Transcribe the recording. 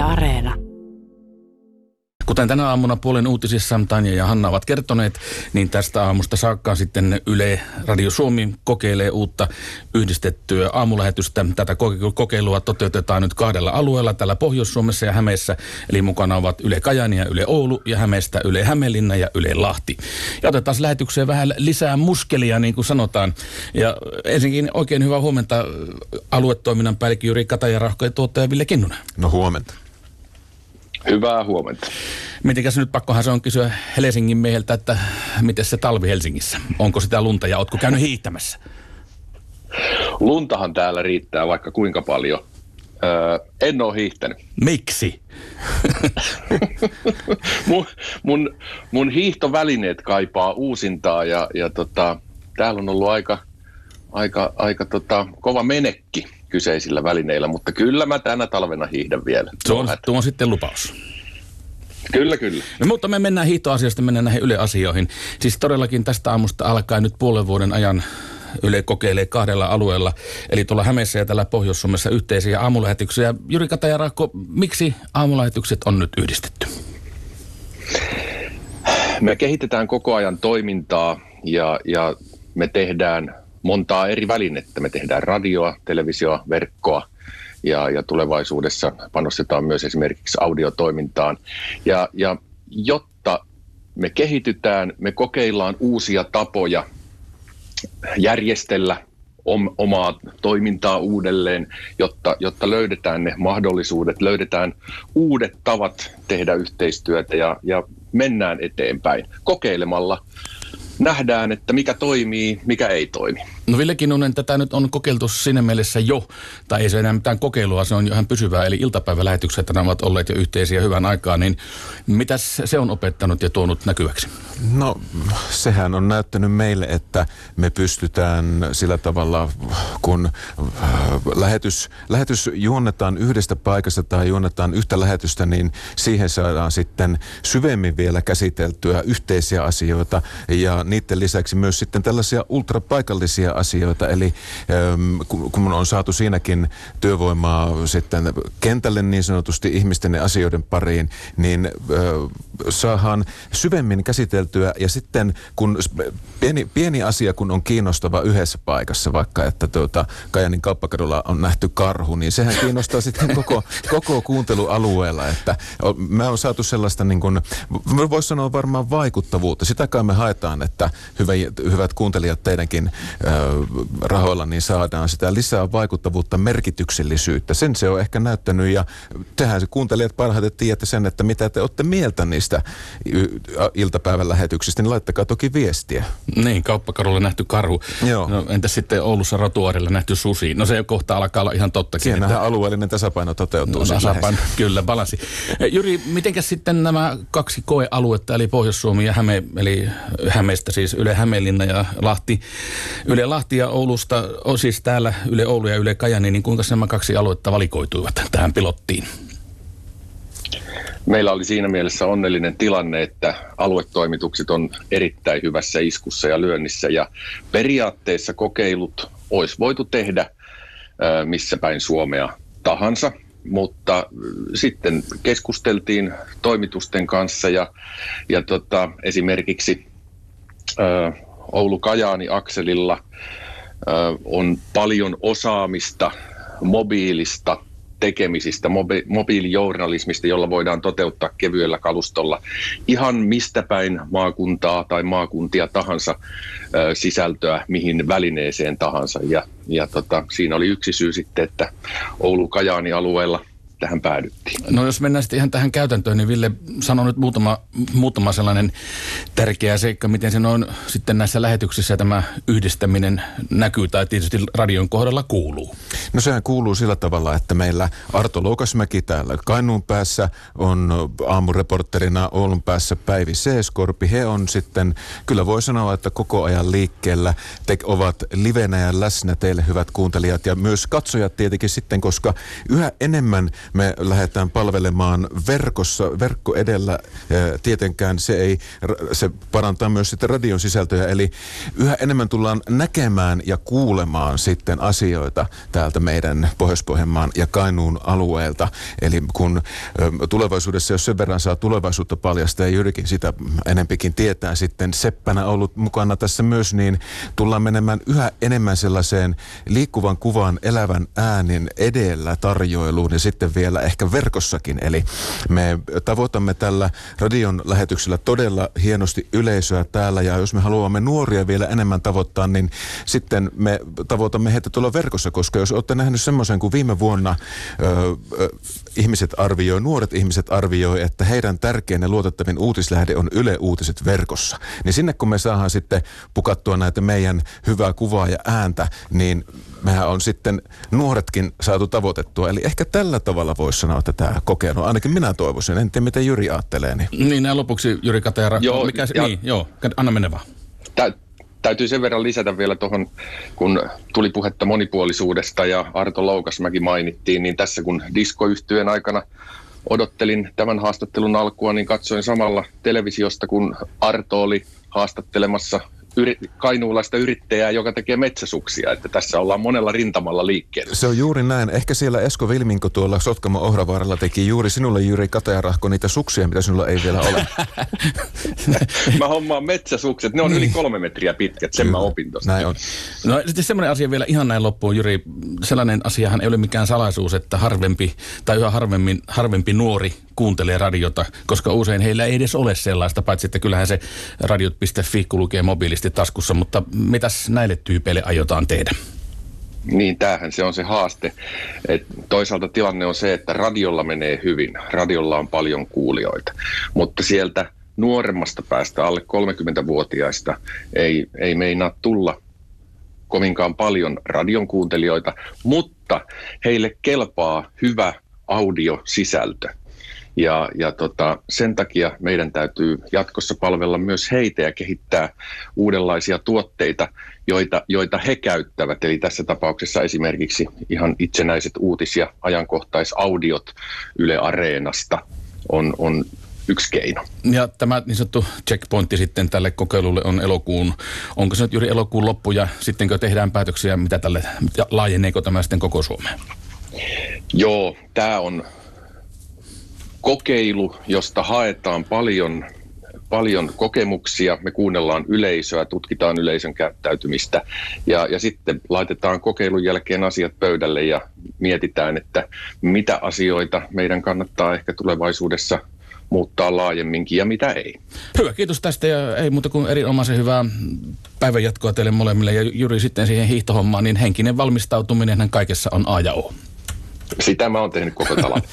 Yle Areena. Kuten tänä aamuna puolen uutisissa Tanja ja Hanna ovat kertoneet, niin tästä aamusta saakka sitten Yle Radio Suomi kokeilee uutta yhdistettyä aamulähetystä. Tätä kokeilua toteutetaan nyt kahdella alueella, täällä Pohjois-Suomessa ja Hämeessä. Eli mukana ovat Yle Kajani ja Yle Oulu ja Hämeestä Yle Hämeenlinna ja Yle Lahti. Ja otetaan lähetykseen vähän lisää muskelia, niin kuin sanotaan. Ja ensinnäkin oikein hyvää huomenta aluetoiminnan päällikkö Juri Kataja-Rahko ja tuottaja Ville Kinnunen. No huomenta. Hyvää huomenta. Mitenkäs nyt pakkohan se on kysyä Helsingin mieheltä, että miten se talvi Helsingissä? Onko sitä lunta ja ootko käynyt hiihtämässä? Luntahan täällä riittää vaikka kuinka paljon. Öö, en ole hiihtänyt. Miksi? mun, mun, mun hiihtovälineet kaipaa uusintaa ja, ja tota, täällä on ollut aika, aika, aika tota, kova menekki kyseisillä välineillä, mutta kyllä mä tänä talvena hiihdän vielä. Tuo on, tuo on sitten lupaus. Kyllä, kyllä. No, mutta me mennään hiihtoasioista, mennään näihin yleasioihin. Siis todellakin tästä aamusta alkaen nyt puolen vuoden ajan Yle kokeilee kahdella alueella, eli tuolla Hämeessä ja tällä Pohjois-Suomessa yhteisiä aamulähetyksiä. Jyri Katajarakko, miksi aamulähetykset on nyt yhdistetty? Me kehitetään koko ajan toimintaa ja, ja me tehdään montaa eri välinettä. Me tehdään radioa, televisioa, verkkoa ja, ja tulevaisuudessa panostetaan myös esimerkiksi audiotoimintaan. Ja, ja jotta me kehitytään, me kokeillaan uusia tapoja järjestellä om, omaa toimintaa uudelleen, jotta, jotta löydetään ne mahdollisuudet, löydetään uudet tavat tehdä yhteistyötä ja, ja mennään eteenpäin kokeilemalla nähdään, että mikä toimii, mikä ei toimi. No Ville Kinnunen, tätä nyt on kokeiltu siinä mielessä jo, tai ei se enää mitään kokeilua, se on jo ihan pysyvää, eli iltapäivälähetykset nämä ovat olleet jo yhteisiä hyvän aikaa, niin mitä se on opettanut ja tuonut näkyväksi? No sehän on näyttänyt meille, että me pystytään sillä tavalla, kun äh, lähetys, lähetys juonnetaan yhdestä paikasta tai juonnetaan yhtä lähetystä, niin siihen saadaan sitten syvemmin vielä käsiteltyä yhteisiä asioita ja niiden lisäksi myös sitten tällaisia ultrapaikallisia asioita. Eli ähm, kun on saatu siinäkin työvoimaa sitten kentälle niin sanotusti ihmisten ja asioiden pariin, niin äh, saadaan syvemmin käsiteltyä ja sitten kun pieni, pieni asia kun on kiinnostava yhdessä paikassa, vaikka että tuota, Kajanin kauppakadulla on nähty karhu, niin sehän kiinnostaa sitten koko, koko kuuntelualueella, että me on saatu sellaista niin kuin, voisi sanoa varmaan vaikuttavuutta. Sitä kai me haetaan, että hyvä, hyvät kuuntelijat teidänkin äh, rahoilla, niin saadaan sitä lisää vaikuttavuutta, merkityksellisyyttä. Sen se on ehkä näyttänyt ja tehän se kuuntelijat parhaiten tiedätte sen, että mitä te olette mieltä niistä iltapäivän lähetyksistä, niin laittakaa toki viestiä. Niin, kauppakarulla nähty karhu. Joo. No, entä sitten Oulussa Rotuarilla nähty susi? No se kohta alkaa olla ihan tottakin. Siinähän että... alueellinen tasapaino toteutuu. No, tasapaino, kyllä, balansi. Jyri, mitenkäs sitten nämä kaksi koealuetta, eli Pohjois-Suomi ja Häme, eli Hämeestä siis Yle Hämeenlinna ja Lahti. Yle Lahti ja Oulusta, on siis täällä Yle Oulu ja Yle Kajani, niin kuinka nämä kaksi aluetta valikoituivat tähän pilottiin? Meillä oli siinä mielessä onnellinen tilanne, että aluetoimitukset on erittäin hyvässä iskussa ja lyönnissä ja periaatteessa kokeilut olisi voitu tehdä missä päin Suomea tahansa, mutta sitten keskusteltiin toimitusten kanssa ja, ja tota, esimerkiksi Oulu-Kajaani-akselilla on paljon osaamista mobiilista tekemisistä, mobi- mobiilijournalismista, jolla voidaan toteuttaa kevyellä kalustolla ihan mistä päin maakuntaa tai maakuntia tahansa ö, sisältöä, mihin välineeseen tahansa. Ja, ja tota, siinä oli yksi syy sitten, että Oulu-Kajaani alueella tähän päädyttiin. No jos mennään sitten ihan tähän käytäntöön, niin Ville sanoi nyt muutama, muutama sellainen tärkeä seikka, miten se on sitten näissä lähetyksissä tämä yhdistäminen näkyy tai tietysti radion kohdalla kuuluu. No sehän kuuluu sillä tavalla, että meillä Arto Loukasmäki täällä Kainuun päässä on aamureporterina Oulun päässä Päivi Seeskorpi. He on sitten, kyllä voi sanoa, että koko ajan liikkeellä te ovat livenä ja läsnä teille hyvät kuuntelijat ja myös katsojat tietenkin sitten, koska yhä enemmän me lähdetään palvelemaan verkossa, verkko edellä. Tietenkään se ei, se parantaa myös sitten radion sisältöjä, eli yhä enemmän tullaan näkemään ja kuulemaan sitten asioita täältä meidän Pohjois-Pohjanmaan ja Kainuun alueelta. Eli kun tulevaisuudessa, jos sen verran saa tulevaisuutta paljastaa ja Jyrki sitä enempikin tietää sitten seppänä ollut mukana tässä myös, niin tullaan menemään yhä enemmän sellaiseen liikkuvan kuvan elävän äänin edellä tarjoiluun ja sitten ehkä verkossakin. Eli me tavoitamme tällä radion lähetyksellä todella hienosti yleisöä täällä ja jos me haluamme nuoria vielä enemmän tavoittaa, niin sitten me tavoitamme heitä tuolla verkossa, koska jos olette nähnyt semmoisen kuin viime vuonna ö, ö, ihmiset arvioi, nuoret ihmiset arvioi, että heidän tärkein ja luotettavin uutislähde on Yle Uutiset verkossa. Niin sinne kun me saadaan sitten pukattua näitä meidän hyvää kuvaa ja ääntä, niin mehän on sitten nuoretkin saatu tavoitettua. Eli ehkä tällä tavalla voisi sanoa, että tämä kokeilu, ainakin minä toivoisin. En tiedä, miten Jyri ajattelee. Niin, niin näin lopuksi Jyri Kateera. Joo, mikä, ja, niin, joo, anna mennä vaan. Tä, täytyy sen verran lisätä vielä tuohon, kun tuli puhetta monipuolisuudesta ja Arto Loukasmäki mainittiin, niin tässä kun diskoyhtyön aikana odottelin tämän haastattelun alkua, niin katsoin samalla televisiosta, kun Arto oli haastattelemassa yri, kainuulaista yrittäjää, joka tekee metsäsuksia. Että tässä ollaan monella rintamalla liikkeellä. Se on juuri näin. Ehkä siellä Esko Vilminko tuolla Sotkamo Ohravaaralla teki juuri sinulle Jyri Katajarahko niitä suksia, mitä sinulla ei vielä ole. mä hommaan metsäsukset. Ne on yli kolme metriä pitkät. Sen Kyllä. mä opin tosta. Näin on. No sitten semmoinen asia vielä ihan näin loppuun, Jyri. Sellainen asiahan ei ole mikään salaisuus, että harvempi tai yhä harvemmin, harvempi nuori kuuntelee radiota, koska usein heillä ei edes ole sellaista, paitsi että kyllähän se radiot.fi kulkee mobiilisti taskussa, mutta mitäs näille tyypeille aiotaan tehdä? Niin, tämähän se on se haaste. Et toisaalta tilanne on se, että radiolla menee hyvin, radiolla on paljon kuulijoita, mutta sieltä nuoremmasta päästä, alle 30-vuotiaista, ei, ei meinaa tulla kovinkaan paljon radion kuuntelijoita, mutta heille kelpaa hyvä audiosisältö. Ja, ja tota, sen takia meidän täytyy jatkossa palvella myös heitä ja kehittää uudenlaisia tuotteita, joita, joita he käyttävät. Eli tässä tapauksessa esimerkiksi ihan itsenäiset uutis- ja ajankohtaisaudiot Yle Areenasta on, on yksi keino. Ja tämä niin sanottu checkpointti sitten tälle kokeilulle on elokuun, onko se nyt juuri elokuun loppu ja sittenkö tehdään päätöksiä, mitä tälle, laajeneeko tämä sitten koko Suomeen? Joo, tämä on kokeilu, josta haetaan paljon, paljon kokemuksia. Me kuunnellaan yleisöä, tutkitaan yleisön käyttäytymistä ja, ja sitten laitetaan kokeilun jälkeen asiat pöydälle ja mietitään, että mitä asioita meidän kannattaa ehkä tulevaisuudessa muuttaa laajemminkin ja mitä ei. Hyvä, kiitos tästä ja ei muuta kuin erinomaisen hyvää päivänjatkoa teille molemmille ja juuri sitten siihen hiihtohommaan, niin henkinen valmistautuminen kaikessa on A ja O. Sitä mä oon tehnyt koko talven.